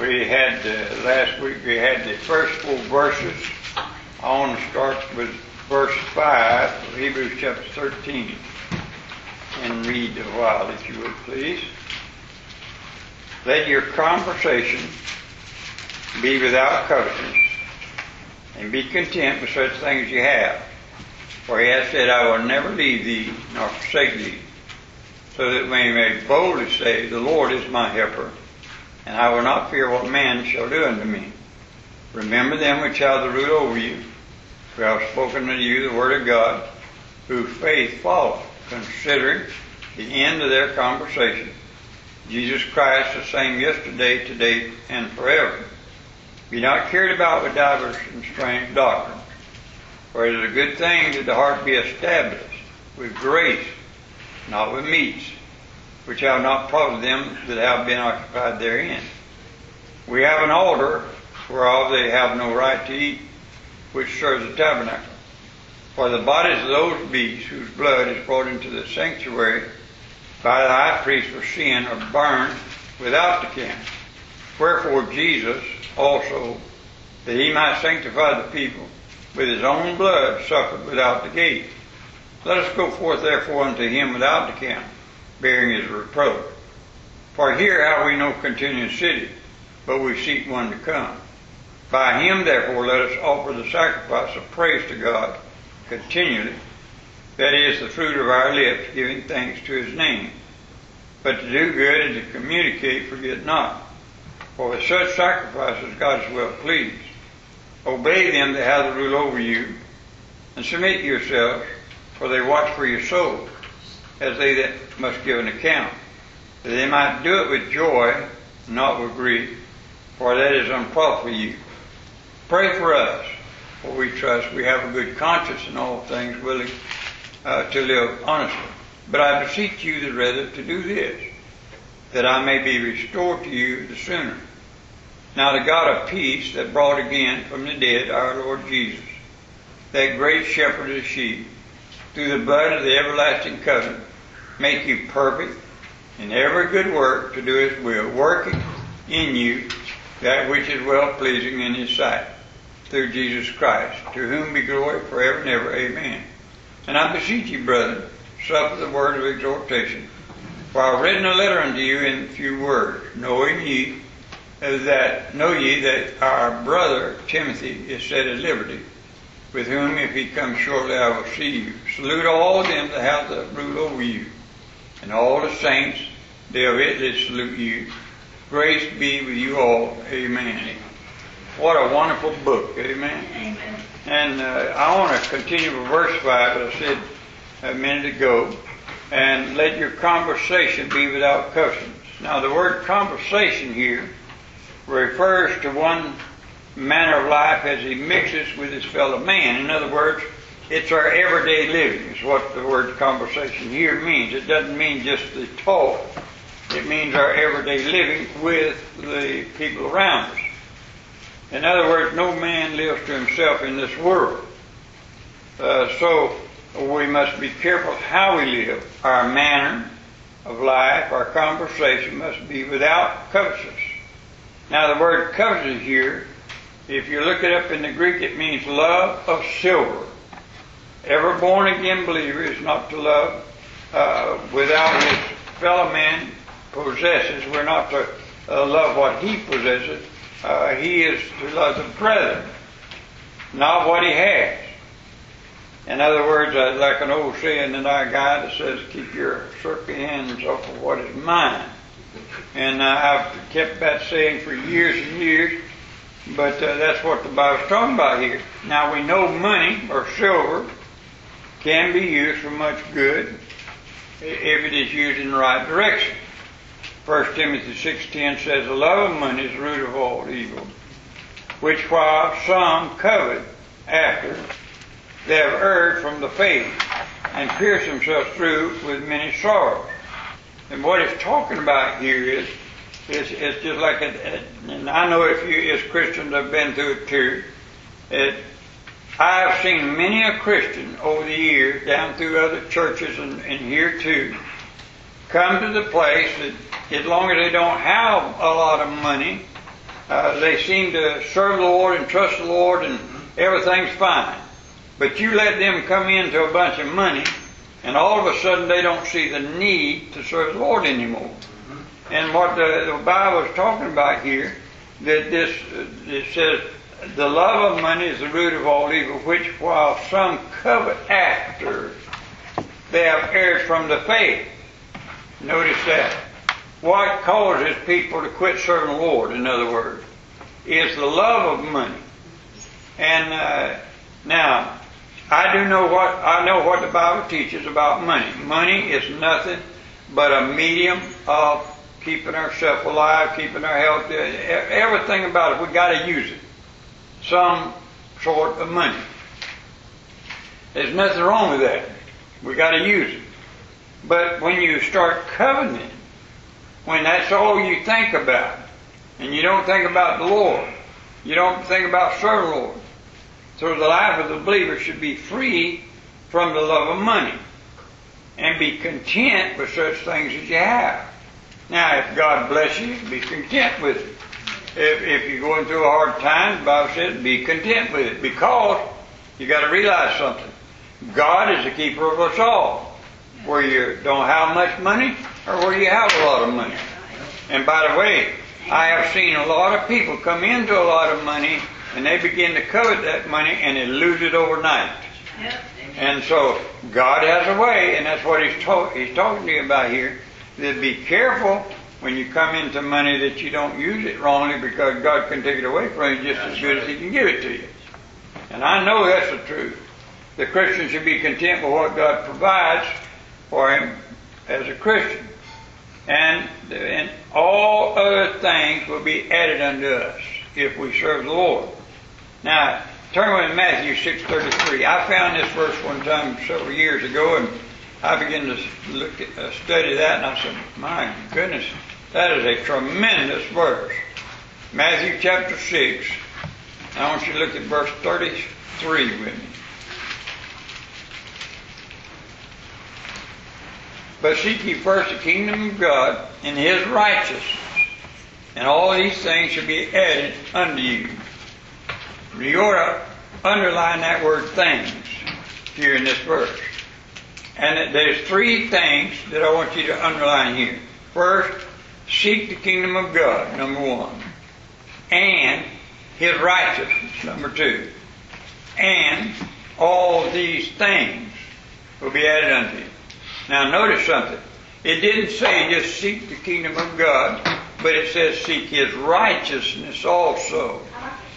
We had, uh, last week, we had the first four verses. I want to start with verse 5 of Hebrews chapter 13 and read a while, if you would, please. Let your conversation be without covetousness, and be content with such things you have. For he has said, I will never leave thee nor forsake thee, so that we may boldly say, The Lord is my helper, and I will not fear what man shall do unto me. Remember them which have the rule over you, who have spoken unto you the word of God, whose faith follow, considering the end of their conversation. Jesus Christ the same yesterday, today, and forever. Be not carried about with divers and strange doctrines. For it is a good thing that the heart be established with grace, not with meats, which have not profited them that have been occupied therein. We have an altar whereof they have no right to eat, which serves the tabernacle. For the bodies of those beasts whose blood is brought into the sanctuary by the high priest for sin are burned without the camp. Wherefore Jesus also, that he might sanctify the people, with his own blood suffered without the gate. Let us go forth therefore unto him without the camp, bearing his reproach. For here have we no continuing city, but we seek one to come. By him therefore let us offer the sacrifice of praise to God continually, that is the fruit of our lips, giving thanks to his name. But to do good and to communicate, forget not. For with such sacrifices God is well pleased. Obey them that have the rule over you, and submit yourselves, for they watch for your souls, as they that must give an account, that they might do it with joy, not with grief, for that is unprofitable you. Pray for us, for we trust we have a good conscience in all things, willing uh, to live honestly. But I beseech you the rather to do this, that I may be restored to you the sooner. Now the God of peace that brought again from the dead our Lord Jesus, that great shepherd of the sheep, through the blood of the everlasting covenant, make you perfect in every good work to do his will, working in you that which is well pleasing in his sight, through Jesus Christ, to whom be glory forever and ever. Amen. And I beseech you, brethren, suffer the word of exhortation. For I have written a letter unto you in few words, knowing ye that know ye that our brother Timothy is set at liberty, with whom if he come shortly I will see you. Salute all them that have the rule over you, and all the saints they of it that salute you. Grace be with you all. Amen. What a wonderful book. Amen. Amen. And uh, I want to continue with verse 5, as I said a minute ago. And let your conversation be without covetousness. Now, the word conversation here refers to one manner of life as he mixes with his fellow man. In other words, it's our everyday living, is what the word conversation here means. It doesn't mean just the talk, it means our everyday living with the people around us. In other words, no man lives to himself in this world. Uh, so we must be careful how we live. Our manner of life, our conversation must be without covetousness. Now the word covetous here, if you look it up in the Greek, it means love of silver. Every born again believer is not to love uh, without his fellow man possesses. We're not to uh, love what he possesses. Uh, he is to love the brethren, not what he has. In other words, uh, like an old saying in our guide that says, keep your circly hands off of what is mine. And uh, I've kept that saying for years and years, but uh, that's what the Bible's talking about here. Now we know money or silver can be used for much good if it is used in the right direction. 1 Timothy 6.10 says, The love of money is the root of all evil, which while some covet after, they have erred from the faith and pierced themselves through with many sorrows. And what it's talking about here is, it's, is just like, a, and I know if you as Christians have been through it too, it, I have seen many a Christian over the years, down through other churches and, and here too, come to the place that as long as they don't have a lot of money, uh, they seem to serve the Lord and trust the Lord and mm-hmm. everything's fine. But you let them come into a bunch of money and all of a sudden they don't see the need to serve the Lord anymore. Mm-hmm. And what the, the Bible is talking about here, that this, uh, it says, the love of money is the root of all evil, which while some covet after, they have erred from the faith. Notice that. What causes people to quit serving the Lord, in other words, is the love of money. And uh, now, I do know what I know what the Bible teaches about money. Money is nothing but a medium of keeping ourselves alive, keeping our health, everything about it. We got to use it. Some sort of money. There's nothing wrong with that. We got to use it. But when you start coveting, when that's all you think about, and you don't think about the Lord, you don't think about serving the Lord. So the life of the believer should be free from the love of money and be content with such things as you have. Now, if God bless you, be content with it. If, if you're going through a hard time, the Bible says be content with it because you got to realize something. God is the keeper of us all. Where you don't have much money or where you have a lot of money. And by the way, I have seen a lot of people come into a lot of money and they begin to covet that money and they lose it overnight. And so God has a way, and that's what He's, to- he's talking to you about here. That be careful when you come into money that you don't use it wrongly because God can take it away from you just as good as He can give it to you. And I know that's the truth. The Christian should be content with what God provides for him as a Christian. And, and all other things will be added unto us if we serve the Lord. Now, turn with Matthew 6.33. I found this verse one time several years ago, and I began to look at, uh, study that, and I said, my goodness, that is a tremendous verse. Matthew chapter 6. I want you to look at verse 33 with me. But seek ye first the kingdom of God and his righteousness, and all these things shall be added unto you. You ought to underline that word things here in this verse. And there's three things that I want you to underline here. First, seek the kingdom of God, number one. And his righteousness, number two. And all these things will be added unto you. Now notice something. It didn't say just seek the kingdom of God, but it says seek his righteousness also.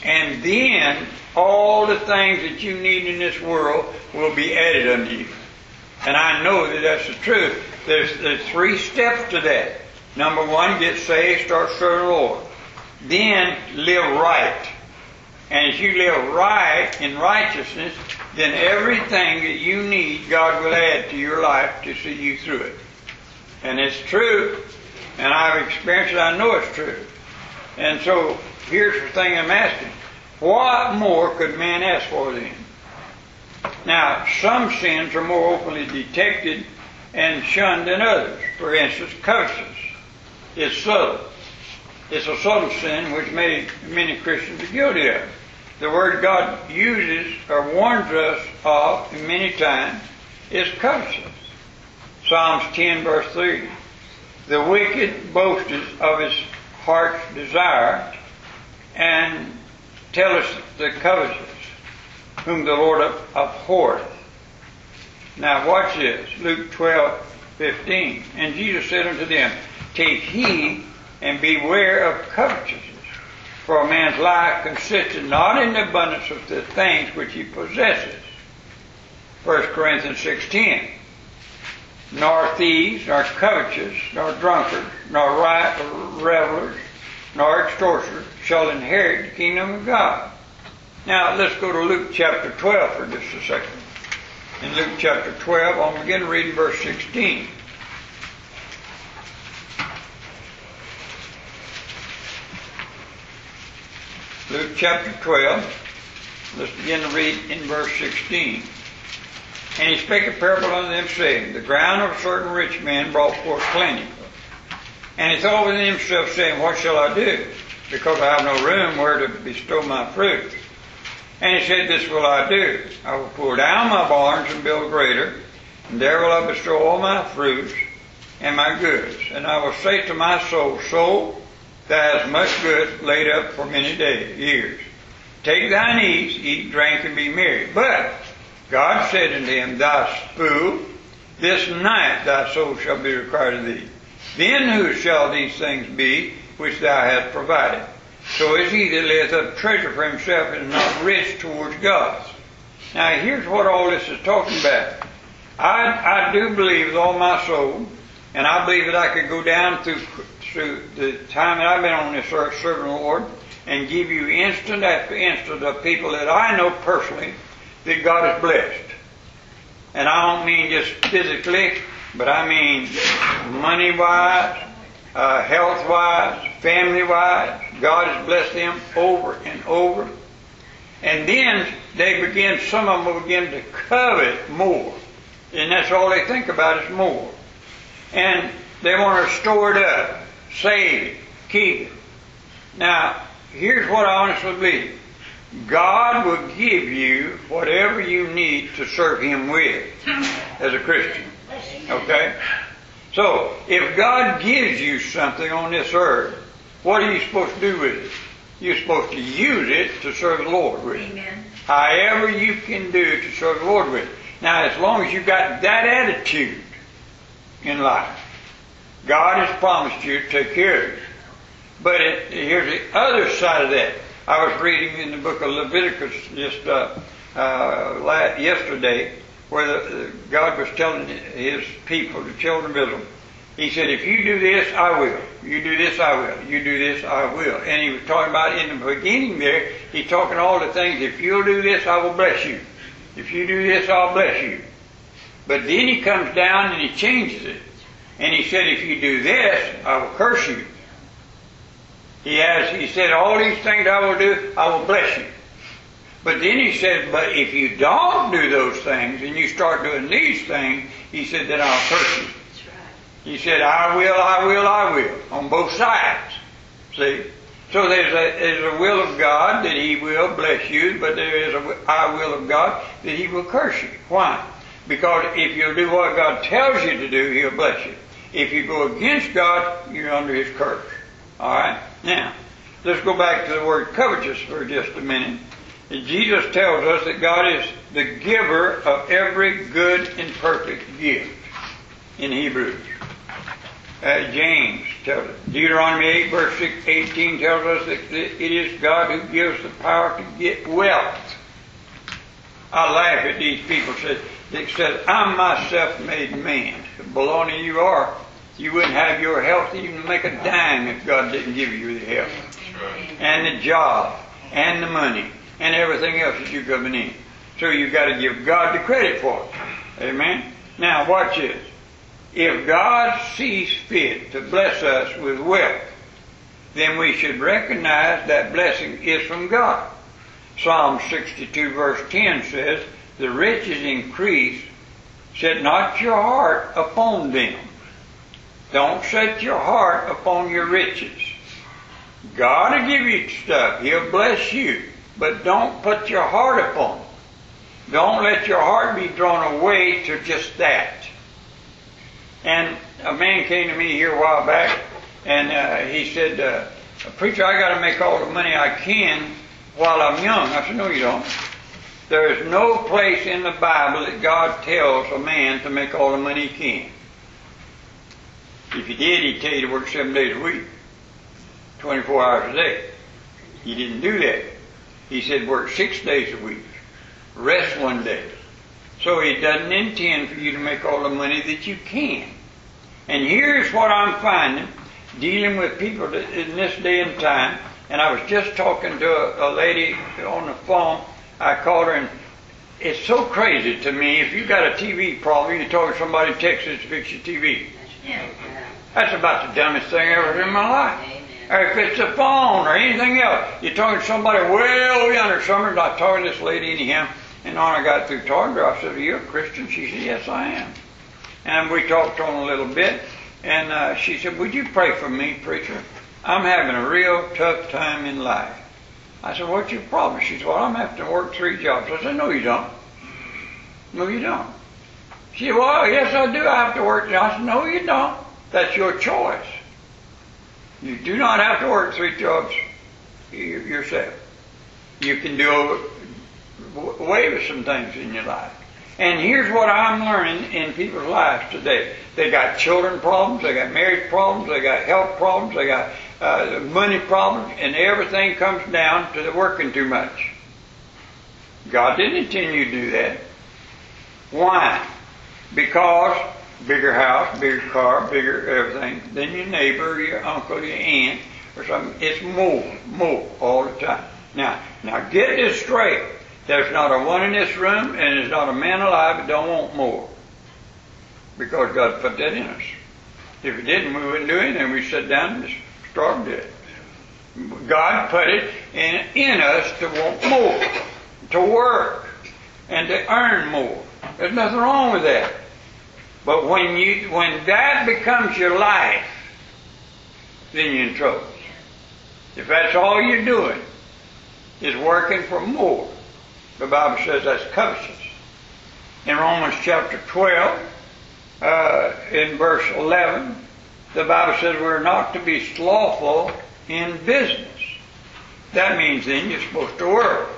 And then all the things that you need in this world will be added unto you. And I know that that's the truth. There's, there's three steps to that. Number one, get saved, start serving the Lord. Then live right. And as you live right in righteousness, then everything that you need, God will add to your life to see you through it. And it's true, and I've experienced it, I know it's true. And so, here's the thing I'm asking. What more could man ask for then? Now, some sins are more openly detected and shunned than others. For instance, covetousness is subtle. It's a subtle sin which many, many Christians are guilty of. The word God uses or warns us of many times is covetousness. Psalms 10 verse 3. The wicked boasteth of his heart's desire and telleth the covetous, whom the Lord abhorreth. Now watch this. Luke 12, 15. And Jesus said unto them, Take heed and beware of covetousness. For a man's life consisteth not in the abundance of the things which he possesses. 1 Corinthians 6.10 Nor thieves, nor covetous, nor drunkards, nor riot, revelers, nor extortioners shall inherit the kingdom of God. Now let's go to Luke chapter 12 for just a second. In Luke chapter 12, I'll begin reading verse 16. Luke chapter 12. Let's begin to read in verse 16. And he spake a parable unto them, saying, The ground of a certain rich man brought forth plenty. And he thought within himself, saying, What shall I do? Because I have no room where to bestow my fruit. And he said, This will I do. I will pull down my barns and build greater, and there will I bestow all my fruits and my goods. And I will say to my soul, Soul, thou hast much good laid up for many days, years. Take thine ease, eat, drink, and be merry. But God said unto him, Thou fool, this night thy soul shall be required of thee. Then whose shall these things be which thou hast provided? So is he that layeth up treasure for himself and is not rich towards God. Now here's what all this is talking about. I, I do believe with all my soul, and I believe that I could go down through, through the time that I've been on this earth serving the Lord and give you instant after instant of people that I know personally that God has blessed. And I don't mean just physically, but I mean money wise, uh, health wise, family wise. God has blessed them over and over. And then they begin, some of them will begin to covet more. And that's all they think about is more. And they want to store it up, save it, keep it. Now, here's what I honestly believe. God will give you whatever you need to serve Him with as a Christian. Okay? So, if God gives you something on this earth, what are you supposed to do with it? You're supposed to use it to serve the Lord with. Amen. However you can do to serve the Lord with. Now, as long as you've got that attitude in life, God has promised you to take care of you. But it, here's the other side of that. I was reading in the book of Leviticus just uh, uh, la- yesterday, where the, God was telling His people, the children of Israel, He said, "If you do this, I will. You do this, I will. You do this, I will." And He was talking about in the beginning there. He's talking all the things. If you'll do this, I will bless you. If you do this, I'll bless you. But then He comes down and He changes it, and He said, "If you do this, I will curse you." He has, he said, all these things I will do, I will bless you. But then he said, but if you don't do those things and you start doing these things, he said, then I'll curse you. That's right. He said, I will, I will, I will, on both sides. See? So there's a, there's a will of God that He will bless you, but there is a I will of God that He will curse you. Why? Because if you do what God tells you to do, He'll bless you. If you go against God, you're under His curse. Alright? Now, let's go back to the word covetous for just a minute. Jesus tells us that God is the giver of every good and perfect gift in Hebrews. Uh, James tells us, Deuteronomy 8 verse 6, 18 tells us that it is God who gives the power to get wealth. I laugh at these people that, that said, I'm my self-made man. Baloney you are. You wouldn't have your health even make a dime if God didn't give you the health. And the job, and the money, and everything else that you're coming in. So you've got to give God the credit for it. Amen? Now watch this. If God sees fit to bless us with wealth, then we should recognize that blessing is from God. Psalm 62 verse 10 says, The riches increase, set not your heart upon them. Don't set your heart upon your riches. God will give you stuff. He'll bless you. But don't put your heart upon it. Don't let your heart be drawn away to just that. And a man came to me here a while back, and uh, he said, uh, "Preacher, I got to make all the money I can while I'm young." I said, "No, you don't. There is no place in the Bible that God tells a man to make all the money he can. If he did, he'd tell you to work seven days a week, 24 hours a day. He didn't do that. He said work six days a week, rest one day. So he doesn't intend for you to make all the money that you can. And here's what I'm finding dealing with people in this day and time. And I was just talking to a, a lady on the phone. I called her and it's so crazy to me. If you got a TV problem, you're talking to somebody in Texas to fix your TV. That's about the dumbest thing I ever heard in my life. Or if it's a phone or anything else, you're talking to somebody well yonder somewhere. I talking to this lady anyhow, and on I got through talking to her, I said, Are you a Christian? She said, Yes, I am. And we talked on a little bit, and uh, she said, "Would you pray for me, preacher? I'm having a real tough time in life." I said, "What's your problem?" She said, "Well, I'm having to work three jobs." I said, "No, you don't. No, you don't." She said, "Well, yes, I do. I have to work." I said, "No, you don't. That's your choice. You do not have to work three jobs yourself. You can do away with some things in your life." And here's what I'm learning in people's lives today. They got children problems, they got marriage problems, they got health problems, they got uh, money problems, and everything comes down to the working too much. God didn't intend you to do that. Why? Because bigger house, bigger car, bigger everything than your neighbor, your uncle, your aunt, or something. It's more, more all the time. Now, now get this straight. There's not a one in this room, and there's not a man alive that don't want more. Because God put that in us. If He didn't, we wouldn't do anything. we'd sit down and starved it. God put it in, in us to want more, to work, and to earn more. There's nothing wrong with that. But when you, when that becomes your life, then you're in trouble. If that's all you're doing, is working for more, the Bible says that's covetous. In Romans chapter 12, uh, in verse 11, the Bible says we're not to be slothful in business. That means then you're supposed to work.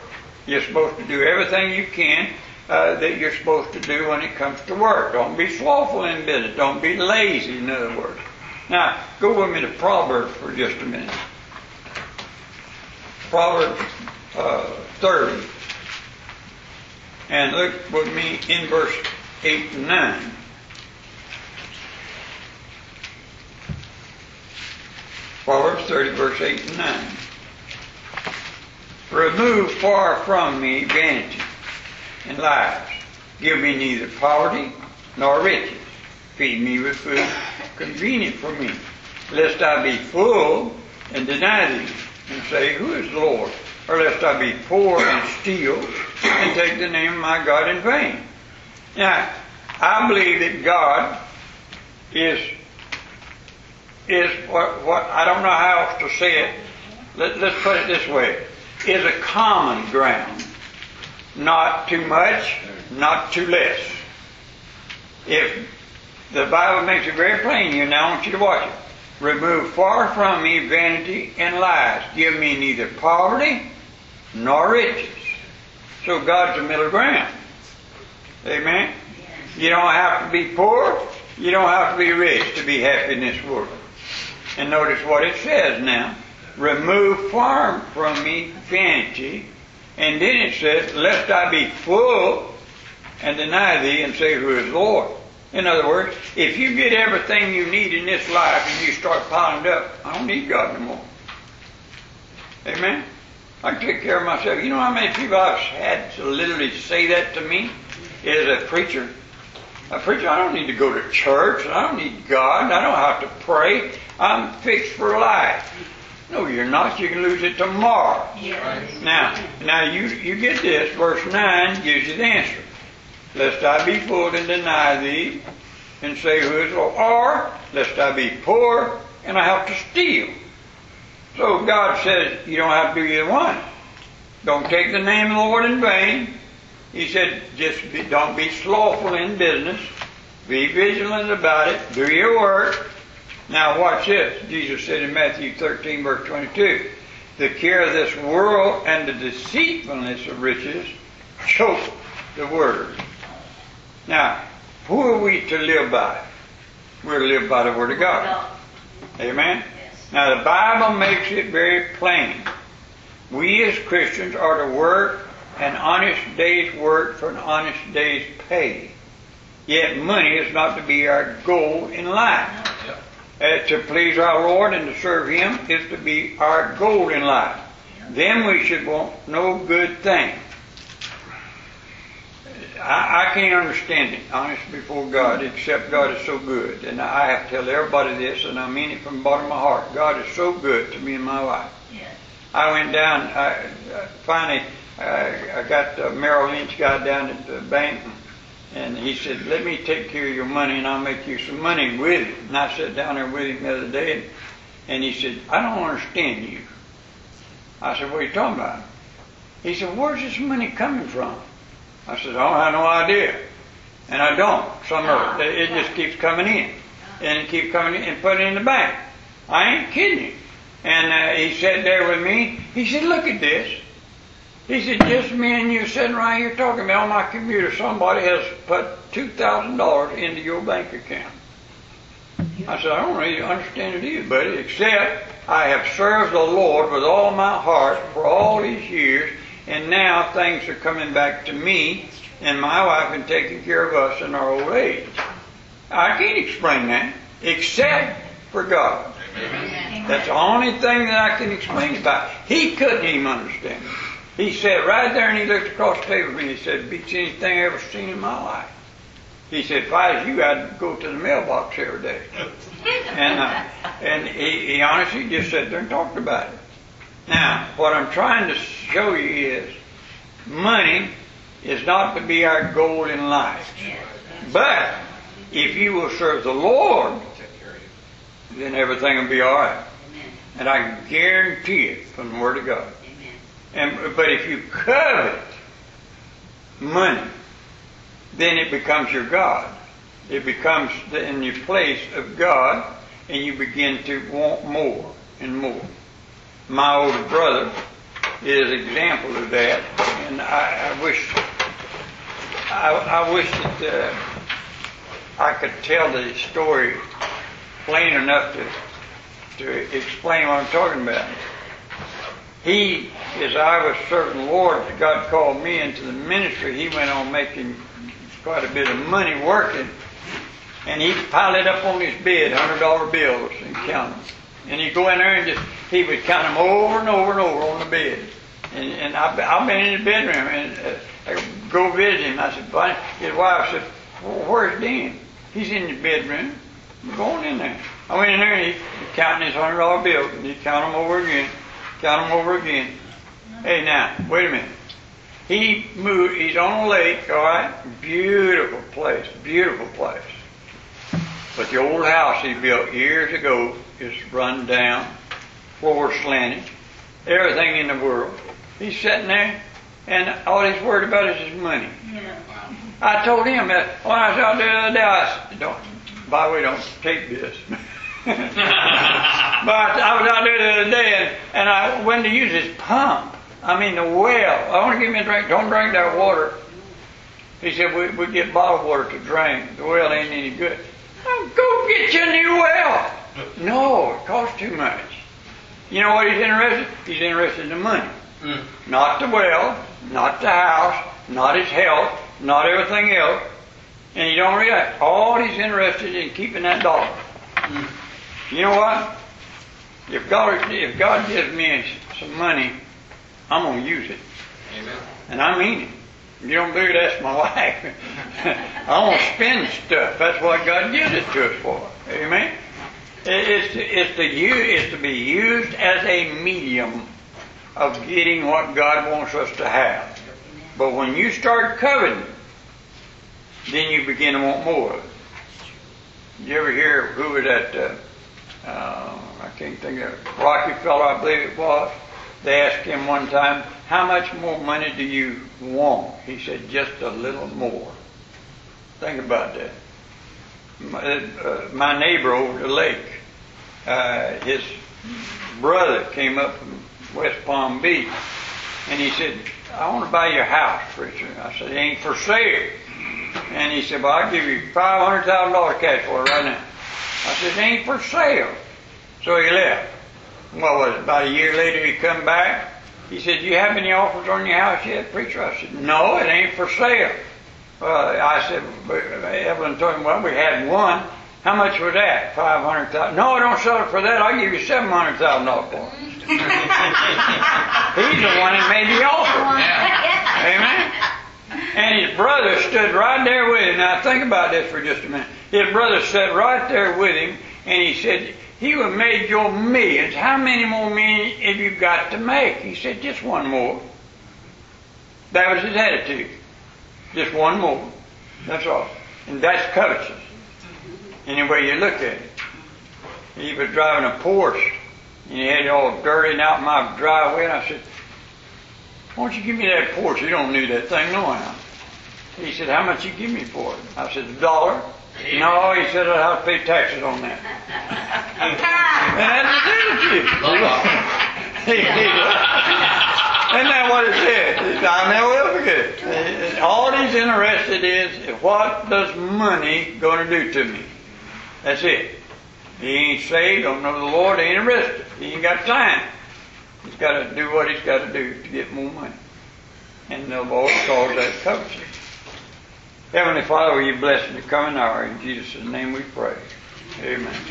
You're supposed to do everything you can uh, that you're supposed to do when it comes to work. Don't be slothful in business. Don't be lazy, in other words. Now, go with me to Proverbs for just a minute. Proverbs uh, 30. And look with me in verse 8 and 9. Proverbs 30, verse 8 and 9. Remove far from me vanity and lies. Give me neither poverty nor riches. Feed me with food convenient for me, lest I be full and deny thee, and say, Who is the Lord? Or lest I be poor and steal, and take the name of my God in vain. Now, I believe that God is is what, what I don't know how else to say it. Let, let's put it this way: is a common ground, not too much, not too less. If the Bible makes it very plain here, now I want you to watch it. Remove far from me vanity and lies. Give me neither poverty nor riches. So God's the middle ground. Amen. You don't have to be poor. You don't have to be rich to be happy in this world. And notice what it says now. Remove far from me vanity. And then it says, lest I be full and deny thee and say, Who is Lord? In other words, if you get everything you need in this life and you start piling up, I don't need God no more. Amen? I can take care of myself. You know how many people I've had to literally say that to me as a preacher? A preacher, I don't need to go to church. I don't need God. I don't have to pray. I'm fixed for life. No, you're not. You can lose it tomorrow. Yes. Now, now you you get this. Verse nine gives you the answer. Lest I be full and deny thee, and say who is Lord, or lest I be poor and I have to steal. So God says you don't have to do either one. Don't take the name of the Lord in vain. He said, just be, don't be slothful in business. Be vigilant about it. Do your work. Now watch this. Jesus said in Matthew 13 verse 22, the care of this world and the deceitfulness of riches choke the word. Now, who are we to live by? We're to live by the word of God. Amen? Yes. Now the Bible makes it very plain. We as Christians are to work an honest day's work for an honest day's pay. Yet money is not to be our goal in life. Uh, to please our Lord and to serve Him is to be our goal in life. Then we should want no good thing. I, I can't understand it, honest before God, except God is so good. And I have to tell everybody this, and I mean it from the bottom of my heart. God is so good to me and my wife. I went down, I, uh, finally, I got the Merrill Lynch guy down at the bank, And he said, let me take care of your money and I'll make you some money with it. And I sat down there with him the other day and, and he said, I don't understand you. I said, what are you talking about? He said, where's this money coming from? I said, I have no idea. And I don't. Some of it, it just keeps coming in. And it keeps coming in and putting in the bank. I ain't kidding you. And uh, he sat there with me. He said, look at this. He said, just me and you sitting right here talking about on my computer, somebody has put $2,000 into your bank account. I said, I don't really understand it either, buddy, except I have served the Lord with all my heart for all these years, and now things are coming back to me and my wife and taking care of us in our old age. I can't explain that, except for God. That's the only thing that I can explain about. it. He couldn't even understand it. He sat right there and he looked across the table at me and he said, beats anything I ever seen in my life. He said, if I was you, I'd go to the mailbox every day. And, uh, and he, he honestly just sat there and talked about it. Now, what I'm trying to show you is money is not to be our goal in life. But if you will serve the Lord, then everything will be all right. And I guarantee it from the Word of God. And but if you covet money, then it becomes your God. It becomes in the place of God, and you begin to want more and more. My older brother is an example of that, and I, I wish I, I wish that uh, I could tell the story plain enough to to explain what I'm talking about. He, as I was serving the Lord, God called me into the ministry. He went on making quite a bit of money working, and he piled it up on his bed, hundred dollar bills, and count them. And he'd go in there and just he would count them over and over and over on the bed. And, and I've, I've been in the bedroom and uh, I go visit him. I said, "Buddy," his wife said, well, "Where's Dan?" He's in the bedroom. I'm going in there. I went in there and he, he counting his hundred dollar bills and he count them over again, count them over again. Hey, now wait a minute. He moved. He's on a lake. All right, beautiful place, beautiful place. But the old house he built years ago is run down, floor slanted, everything in the world. He's sitting there, and all he's worried about is his money. Yeah. I told him that when I was out there the other day, I said, don't, by the way, don't take this. but I was out there the other day, and, and I went to use his pump. I mean, the well. I want to give me a drink. Don't drink that water. He said, we, we get bottled water to drink. The well ain't any good. Oh, go get you a new well. No, it costs too much. You know what he's interested? He's interested in the money. Mm. Not the well, not the house, not his health, not everything else. And you don't realize, all he's interested in keeping that dollar. Mm. You know what? If God, if God gives me some money, I'm going to use it. Amen. And I mean it. You don't believe that's my wife. I want to spend stuff. That's what God gives it to us for. Amen. It's to, it's to use, it's to be used as a medium of getting what God wants us to have. But when you start coveting, then you begin to want more. You ever hear who was that? Uh, uh, I can't think of it. Rockefeller, I believe it was. They asked him one time, "How much more money do you want?" He said, "Just a little more." Think about that. My, uh, my neighbor over the lake, uh, his brother came up from West Palm Beach, and he said, "I want to buy your house, Richard." I said, "It ain't for sale." And he said, "Well, I'll give you five hundred thousand dollars cash for it right now." I said, "It ain't for sale." So he left. What was it? About a year later, he come back. He said, "Do you have any offers on your house yet, preacher?" I said, "No, it ain't for sale." Well, I said, uh, Evelyn told him, "Well, we had one. How much was that? Five hundred thousand. No, I don't sell it for that. I'll give you seven hundred thousand dollars for it." He's the one that made the offer. Amen. And his brother stood right there with him. Now think about this for just a minute. His brother sat right there with him, and he said, "He would have made your millions. How many more millions have you got to make?" He said, "Just one more." That was his attitude. Just one more. That's all. And that's covetous. Any way you look at it. He was driving a Porsche and he had it all dirty and out in my driveway and I said, why don't you give me that Porsche? You don't need that thing no nohow. He said, how much you give me for it? I said, a dollar. No, he said, I'll have to pay taxes on that. And that's the oh, Isn't that what it said? I never will forget it. All he's interested is, what does money going to do to me? That's it. He ain't saved, don't know the Lord, he ain't arrested. He ain't got time. He's got to do what he's got to do to get more money. And the Lord calls that covetous. Heavenly Father, will you bless the coming hour? In Jesus' name we pray. Amen.